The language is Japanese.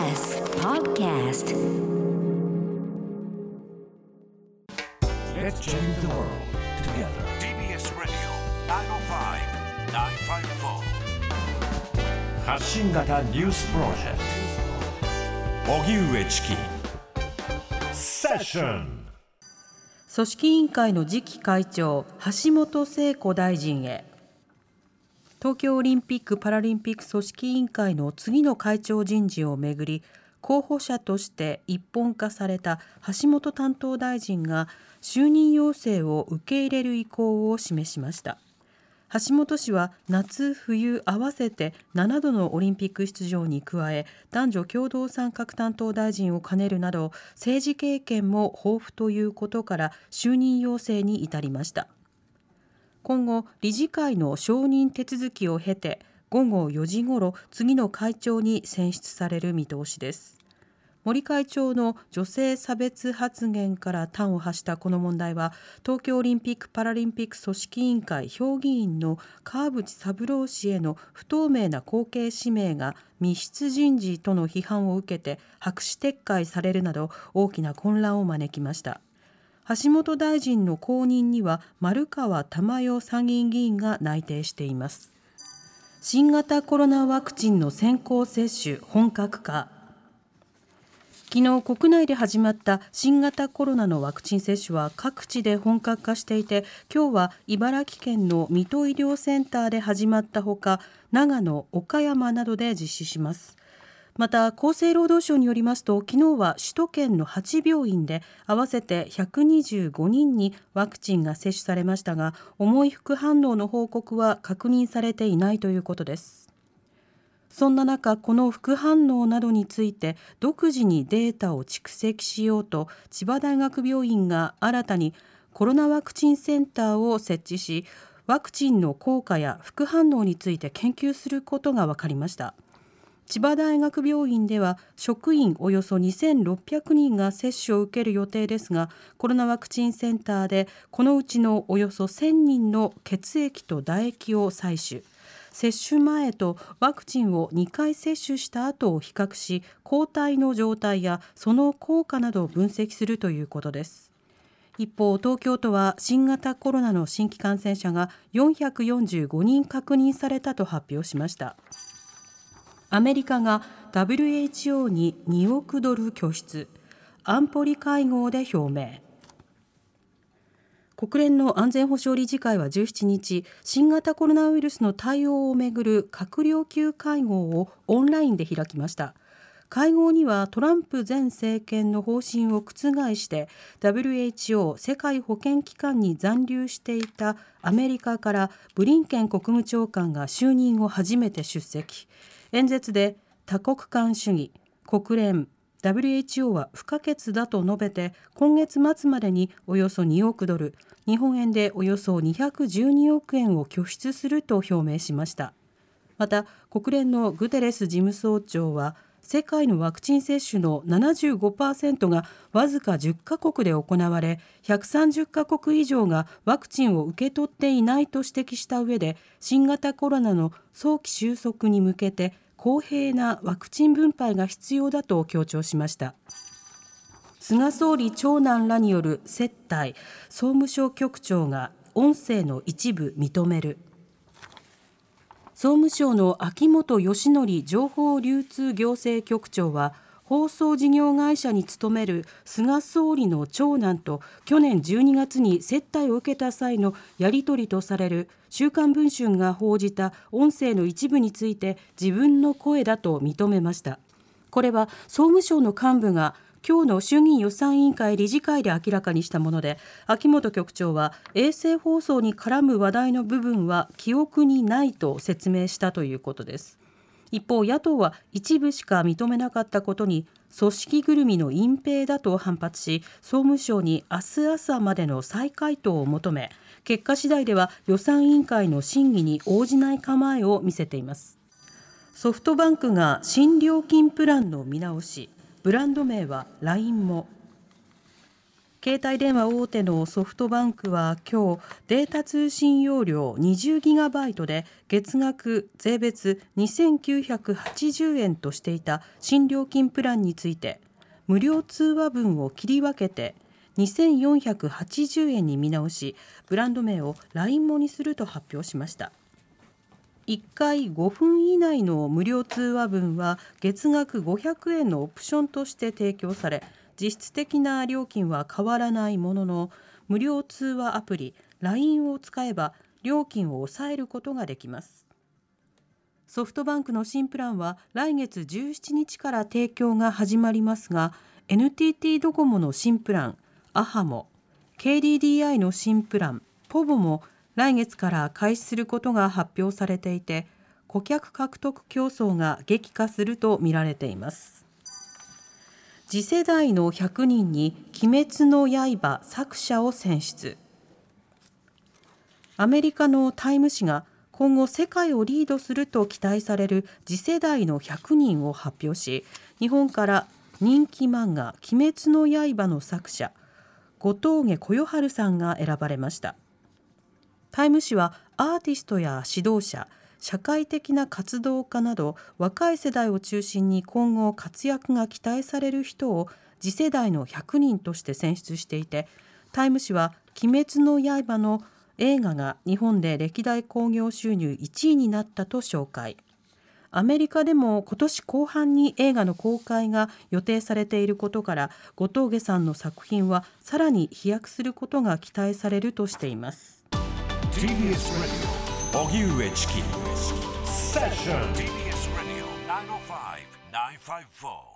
TBS Podcast Let's change the world together. TBS Radio 905-954発信型ニュースプロジェクト荻上チキセッション組織委員会の次期会長橋本聖子大臣へ東京オリンピック・パラリンピック組織委員会の次の会長人事をめぐり候補者として一本化された橋本担当大臣が就任要請を受け入れる意向を示しました。橋本氏は夏冬合わせて7度のオリンピック出場に加え男女共同参画担当大臣を兼ねるなど政治経験も豊富ということから就任要請に至りました。今後理事会の承認手続きを経て午後4時ごろ次の会長に選出される見通しです。森会長の女性差別発言から端を発したこの問題は東京オリンピック・パラリンピック組織委員会評議員の川淵三郎氏への不透明な後継指名が密室人事との批判を受けて白紙撤回されるなど大きな混乱を招きました。橋本大臣の後任には丸川珠代参議院議員が内定しています。新型コロナワクチンの先行接種本格化。昨日国内で始まった新型コロナのワクチン接種は各地で本格化していて今日は茨城県の水戸医療センターで始まったほか長野岡山などで実施します。また厚生労働省によりますと昨日は首都圏の8病院で合わせて125人にワクチンが接種されましたが重い副反応の報告は確認されていないということです。そんな中この副反応などについて独自にデータを蓄積しようと千葉大学病院が新たにコロナワクチンセンターを設置しワクチンの効果や副反応について研究することが分かりました。千葉大学病院では職員およそ2600人が接種を受ける予定ですがコロナワクチンセンターでこのうちのおよそ1000人の血液と唾液を採取。接種前とワクチンを2回接種した後を比較し抗体の状態やその効果などを分析するということです。一方東京都は新型コロナの新規感染者が445人確認されたと発表しました。アメリカが WHO に2億ドル拠出安保理会合で表明。国連の安全保障理事会は17日新型コロナウイルスの対応をめぐる閣僚級会合をオンラインで開きました。会合にはトランプ前政権の方針を覆して WHO 世界保健機関に残留していたアメリカからブリンケン国務長官が就任後初めて出席。演説で多国間主義国連 WHO は不可欠だと述べて今月末までにおよそ2億ドル日本円でおよそ212億円を拠出すると表明しました。また国連のグテレス事務総長は世界のワクチン接種の75%がわずか10カ国で行われ130カ国以上がワクチンを受け取っていないと指摘した上で新型コロナの早期収束に向けて公平なワクチン分配が必要だと強調しました。菅総理長男らによる接待総務省局長が音声の一部認める。総務省の秋本義則情報流通行政局長は放送事業会社に勤める菅総理の長男と去年12月に接待を受けた際のやり取りとされる週刊文春が報じた音声の一部について自分の声だと認めました。これは総務省の幹部が今日の衆議院予算委員会理事会で明らかにしたもので秋元局長は衛星放送に絡む話題の部分は記憶にないと説明したということです。一方野党は一部しか認めなかったことに組織ぐるみの隠蔽だと反発し総務省に明日朝までの再回答を求め結果次第では予算委員会の審議に応じない構えを見せています。ソフトバンクが新料金プランの見直しブランド名は LINE も。携帯電話大手のソフトバンクは今日データ通信容量20ギガバイトで月額税別2980円としていた新料金プランについて無料通話分を切り分けて2480円に見直しブランド名を LINE モにすると発表しました。1回5分以内の無料通話分は月額500円のオプションとして提供され実質的な料金は変わらないものの無料通話アプリ LINE を使えば料金を抑えることができます。ソフトバンクの新プランは来月17日から提供が始まりますが NTT ドコモの新プランアハモ KDDI の新プランポボも来月から開始することが発表されていて顧客獲得競争が激化するとみられています。次世代の100人に鬼滅の刃作者を選出。アメリカのタイム誌が今後世界をリードすると期待される次世代の100人を発表し日本から人気漫画「鬼滅の刃」の作者後藤家小夜春さんが選ばれました。タイム誌はアーティストや指導者社会的な活動家など若い世代を中心に今後活躍が期待される人を次世代の100人として選出していてタイム誌は「鬼滅の刃」の映画が日本で歴代興行収入1位になったと紹介。アメリカでも今年後半に映画の公開が予定されていることから後藤家さんの作品はさらに飛躍することが期待されるとしています。TBS Radio 荻上チキセッション TBS Radio 905 954